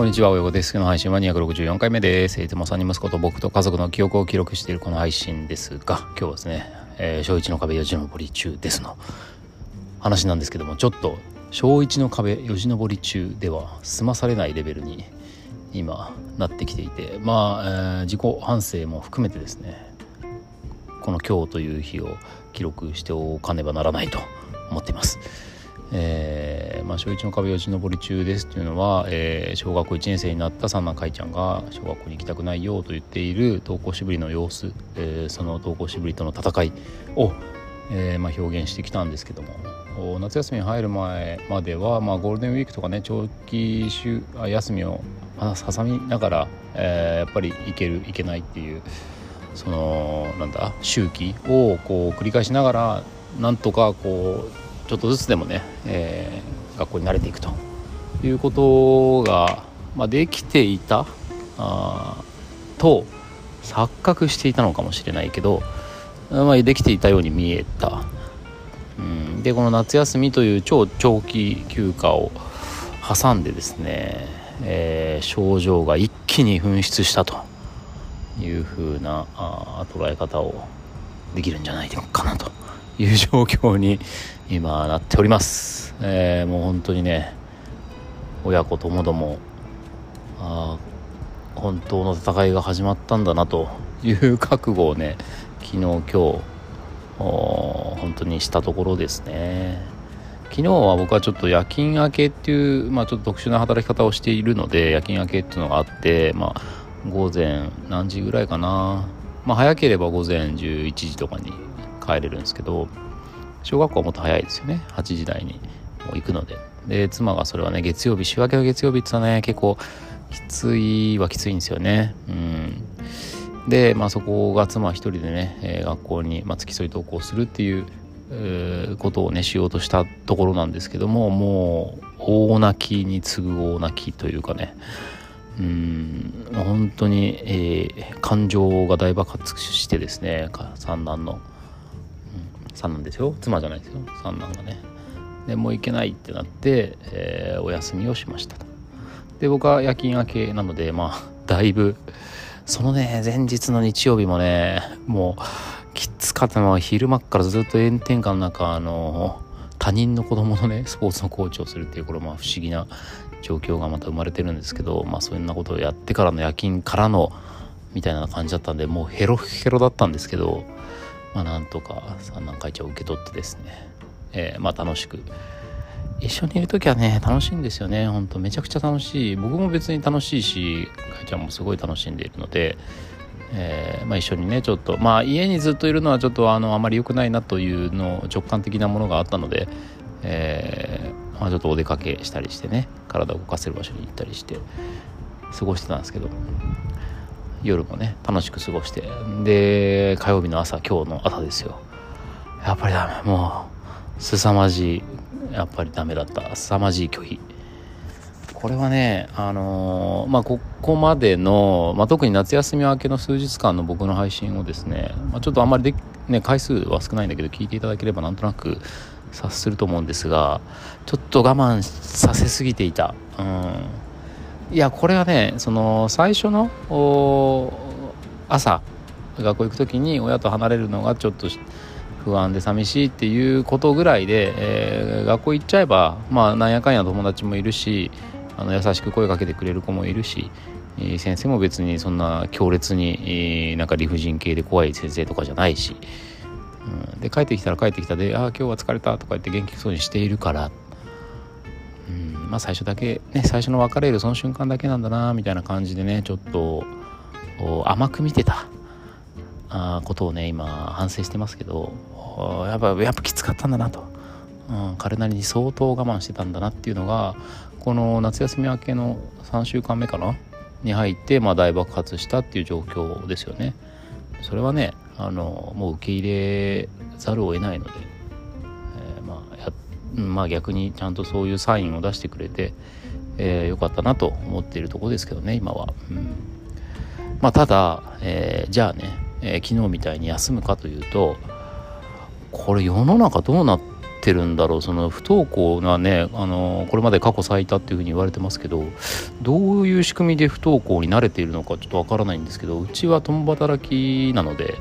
こんにちは、およこです。の配信は264回目です。いつも3人息子と僕と家族の記憶を記録しているこの配信ですが、今日はですね、えー、小1の壁よじ登り中ですの話なんですけども、ちょっと小1の壁よじ登り中では済まされないレベルに今なってきていて、まあ、えー、自己反省も含めてですね、この今日という日を記録しておかねばならないと思っています。えーまあ、小1の壁をち登り中ですというのは、えー、小学校1年生になった三男海ちゃんが小学校に行きたくないよと言っている登校しぶりの様子、えー、その登校しぶりとの戦いを、えーまあ、表現してきたんですけども。夏休みに入る前までは、まあ、ゴールデンウィークとかね長期週休みを挟みながら、えー、やっぱり行ける行けないっていうそのなんだ周期をこう繰り返しながらなんとかこうちょっとずつでもね、えー、学校に慣れていくということが、まあ、できていたあと錯覚していたのかもしれないけど、まあ、できていたように見えた、うん、でこの夏休みという超長期休暇を挟んでですね、えー、症状が一気に噴出したというふうなあ捉え方をできるんじゃないかなという状況に今なっております、えー、もう本当にね親子ともどもあ本当の戦いが始まったんだなという覚悟をね昨日今日本当にしたところですね。昨日は僕はちょっと夜勤明けっていう、まあ、ちょっと特殊な働き方をしているので夜勤明けっていうのがあって、まあ、午前何時ぐらいかな、まあ、早ければ午前11時とかに帰れるんですけど小学校はもっと早いですよね。8時台に。もう行くので。で妻がそれはね月曜日週明けの月曜日って言ったらね結構きついはきついんですよね。うん。でまあそこが妻一人でね、えー、学校に、まあ、付き添い登校するっていう、ことをねしようとしたところなんですけどももう大泣きに次ぐ大泣きというかね。うん。本当に、えー、感情が大爆発してですね三男の。三男ですよ。妻じゃないですよ。三男がね。でもう行けないってなって、えー、お休みをしましたと。で僕は夜勤明けなのでまあだいぶそのね前日の日曜日もねもうきつかったのは昼間からずっと炎天下の中あの他人の子供のねスポーツのコーチをするっていうこれまあ不思議な状況がまた生まれてるんですけどまあそんなことをやってからの夜勤からのみたいな感じだったんでもうヘロヘロだったんですけどまあ、なんとか三男会長を受け取ってですね、えー、まあ楽しく。一緒にいる時はね楽しいんですよね。ほんとめちゃくちゃ楽しい。僕も別に楽しいしかいちゃんもすごい楽しんでいるので、えー、まあ、一緒にねちょっとまあ家にずっといるのはちょっとあのあまり良くないなというの直感的なものがあったので、えー、まあ、ちょっとお出かけしたりしてね体を動かせる場所に行ったりして過ごしてたんですけど夜もね楽しく過ごして。で火曜日の朝今日の朝ですよ。やっぱりダメもう。凄まじいやっぱりダメだった。凄まじい拒否。これはねあのー、まあここまでの、まあ、特に夏休み明けの数日間の僕の配信をですね、まあ、ちょっとあんまりで、ね、回数は少ないんだけど聞いていただければなんとなく察すると思うんですがちょっと我慢させすぎていた。うん。いやこれはねその最初の朝学校行く時に親と離れるのがちょっと不安で寂しいっていうことぐらいで、えー、学校行っちゃえばまあなんやかんや友達もいるしあの優しく声かけてくれる子もいるし、え、先生も別にそんな強烈に、なんか理不尽系で怖い先生とかじゃないし、うん、で帰ってきたら帰ってきたで「ああ今日は疲れた」とか言って元気そうにしているからうんまあ最初だけね最初の別れるその瞬間だけなんだなみたいな感じでねちょっと甘く見てたことをね今反省してますけどやっぱやっぱきつかったんだなと、うん、彼なりに相当我慢してたんだなっていうのがこの夏休み明けの3週間目かな？に入って、まあ、大爆発したっていう状況ですよね。それはねあのもう受け入れざるを得ないのでまあ逆にちゃんとそういうサインを出してくれて、えー、よかったなと思っているところですけどね今は、うん、まあただ、えー、じゃあね、えー、昨日みたいに休むかというとこれ世の中どうなってるんだろう。その不登校がねあのこれまで過去最多っていうふうに言われてますけどどういう仕組みで不登校に慣れているのかちょっとわからないんですけどうちは共働きなので、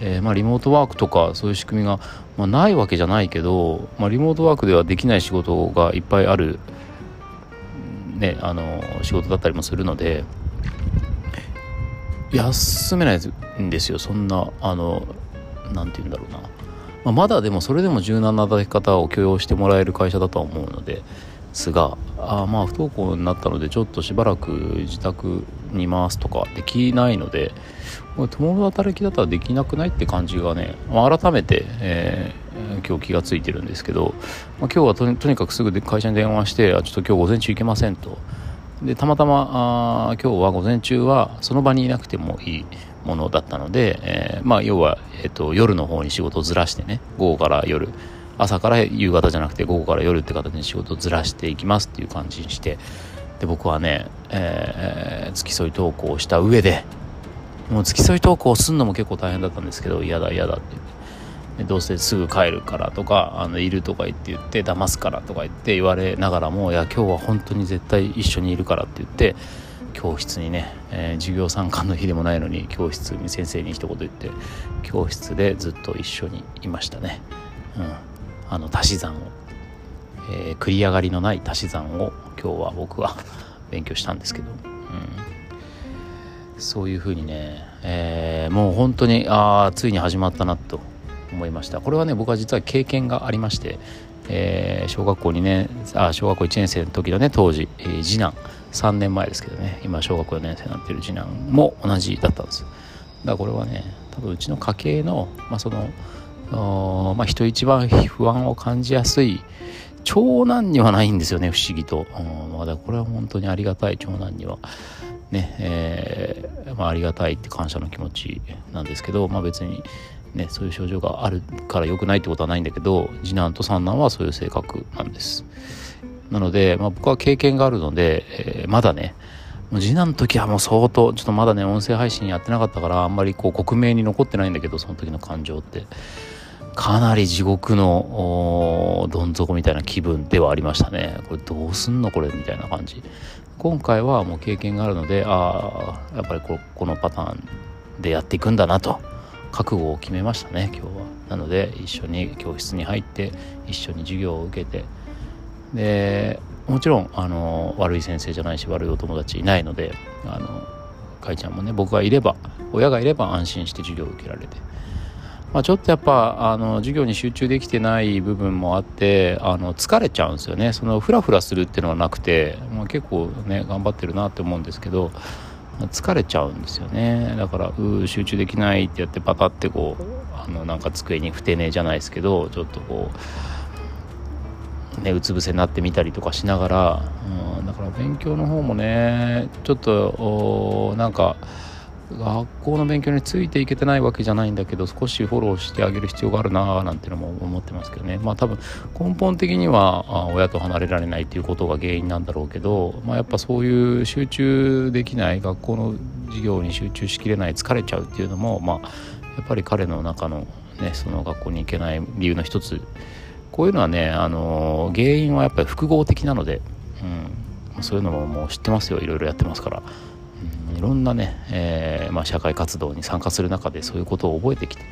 えー、まあ、リモートワークとかそういう仕組みが、まあ、ないわけじゃないけど、まあ、リモートワークではできない仕事がいっぱいある、ね、あの仕事だったりもするので休めないんですよ。そんなあの何て言うんだろうな。まあ、まだでもそれでも柔軟な働き方を許容してもらえる会社だとは思うのですがあまあ不登校になったのでちょっとしばらく自宅にいますとかできないので共働きだったらできなくないって感じがね、まあ、改めて、えー、今日気が付いてるんですけど、まあ、今日はとにかくすぐ会社に電話してあちょっと今日午前中行けませんと。でたまたまあ今日は午前中はその場にいなくてもいい。ものだったので、えー、まあ要は、えーと、夜の方に仕事をずらしてね午後から夜朝から夕方じゃなくて午後から夜って形に仕事をずらしていきますっていう感じにしてで僕はね、えー、付き添い投稿をした上でもう付き添い投稿するのも結構大変だったんですけど嫌だ嫌だって言ってどうせすぐ帰るからとかあのいるとか言って言って騙すからとか言って言われながらもいや今日は本当に絶対一緒にいるからって言って教室にね、えー、授業参観の日でもないのに教室に先生に一言言って教室でずっと一緒にいましたね、うん、あの足し算を、えー、繰り上がりのない足し算を今日は僕は 勉強したんですけど、うん、そういうふうにね、えー、もう本当にああついに始まったなと思いました。これはね僕は実は経験がありまして、えー、小学校2年あ小学校1年生の時のね当時、えー、次男3年前ですけどね。今小学4年生になってる次男も同じだったんです。だからこれはね多分うちの家系の,、まあ、そのまあ、人一番不安を感じやすい長男にはないんですよね不思議と、ま、だこれは本当にありがたい長男には。ねえー、まあ、ありがたいって感謝の気持ちなんですけど、まあ、別にねそういう症状があるから良くないってことはないんだけど次男と三男はそういう性格なんです。なので、まあ、僕は経験があるので、えー、まだねもう次男の時はもう相当ちょっとまだね音声配信やってなかったからあんまりこう克明に残ってないんだけどその時の感情って。かなり地獄のどん底みたいな気分ではありましたね。これどうすんのこれみたいな感じ。今回はもう経験があるのでああやっぱりここのパターンでやっていくんだなと。覚悟を決めましたね今日は。なので一緒に教室に入って一緒に授業を受けてでもちろんあの悪い先生じゃないし悪いお友達いないのであのかいちゃんもね僕がいれば親がいれば安心して授業を受けられて、まあ、ちょっとやっぱあの授業に集中できてない部分もあってあの疲れちゃうんですよね。そのフラフラするっていうのはなくて、まあ、結構ね頑張ってるなって思うんですけど疲れちゃうんですよね。だからう集中できないってやってパタってこうあのなんか机にふて寝じゃないですけどちょっとこうね、うつ伏せになってみたりとかしながら、うん、だから勉強の方もねちょっとなんか学校の勉強についていけてないわけじゃないんだけど少しフォローしてあげる必要があるななんていうのも思ってますけどね。まあ多分根本的には親と離れられないっていうことが原因なんだろうけど、まあ、やっぱそういう集中できない学校の授業に集中しきれない疲れちゃうっていうのもまあやっぱり彼の中のねその学校に行けない理由の一つこういうのはね、あの原因はやっぱり複合的なので、うん、そういうのももう知ってますよいろいろやってますから、うん、いろんなね、えー、まあ、社会活動に参加する中でそういうことを覚えてきて、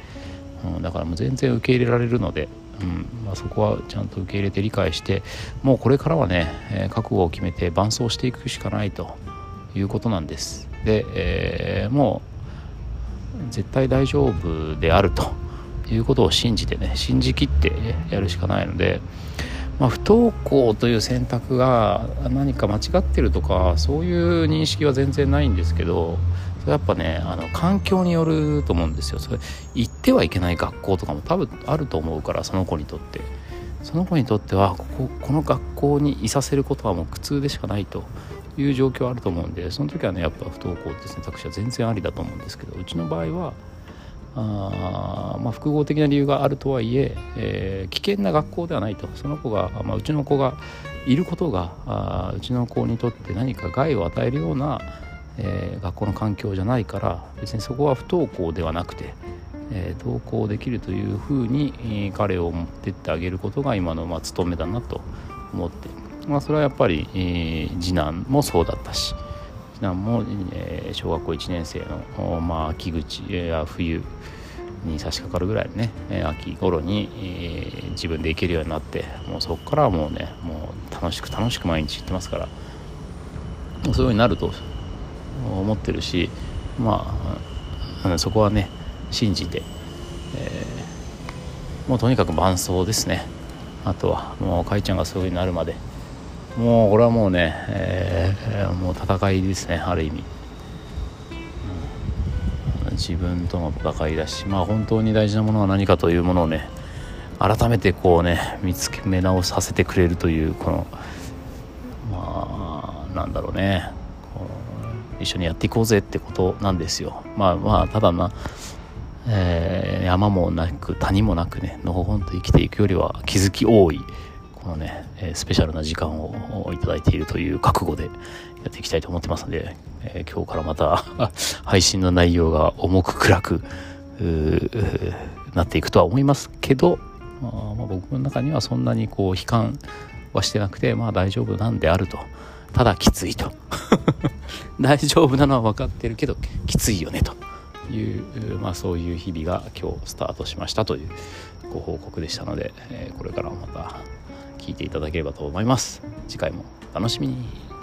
うん、だからもう全然受け入れられるので、うんまあ、そこはちゃんと受け入れて理解してもうこれからはね、えー、覚悟を決めて伴走していくしかないということなんです。で、えー、もう絶対大丈夫であると。いうことを信じてね信じきってやるしかないので、まあ、不登校という選択が何か間違ってるとかそういう認識は全然ないんですけどやっぱねあの環境によると思うんですよ。それ行ってはいけない学校とかも多分あると思うからその子にとって。その子にとってはこここの学校にいさせることはもう苦痛でしかないという状況あると思うんでその時はねやっぱ不登校って選択肢は全然ありだと思うんですけどうちの場合はあまあ、複合的な理由があるとはいええー、危険な学校ではないと。その子が、まあ、うちの子がいることがあうちの子にとって何か害を与えるような、えー、学校の環境じゃないから別にそこは不登校ではなくて、えー、投稿できるというふうに、彼を持ってってあげることが今のまあ務めだなと思って、まあ、それはやっぱり、えー、次男もそうだったし。男も、えー、小学校1年生の、まあ、秋口や冬に差し掛かるぐらいね、え、秋頃に、えー、自分で行けるようになってもうそこからはもうねもう楽しく楽しく毎日行ってますからそういうようになると思ってるしまあ、うん、そこはね信じて、えー、もうとにかく伴走ですね。あとはもうかいちゃんがそういう風になるまでもうこれはもうね、えー、もう戦いですねある意味、自分との戦いだしまあ本当に大事なものは何かというものをね改めてこうね見つめ直させてくれるというこのまあなんだろうね。一緒にやっていこうぜってことなんですよ。まあまあただな、えー、山もなく谷もなくねのほほんと生きていくよりは気づき多いのねえスペシャルな時間をいただいているという覚悟でやっていきたいと思ってますので、え、今日からまた 配信の内容が重く暗くなっていくとは思いますけど、まあ、まあ、僕の中にはそんなにこう悲観はしてなくてまあ大丈夫なんであると。ただきついと。大丈夫なのは分かってるけどきついよねと。いう、まあ、そういう日々が今日スタートしましたというご報告でしたので、えー、これからもまた聞いていただければと思います。次回も楽しみに。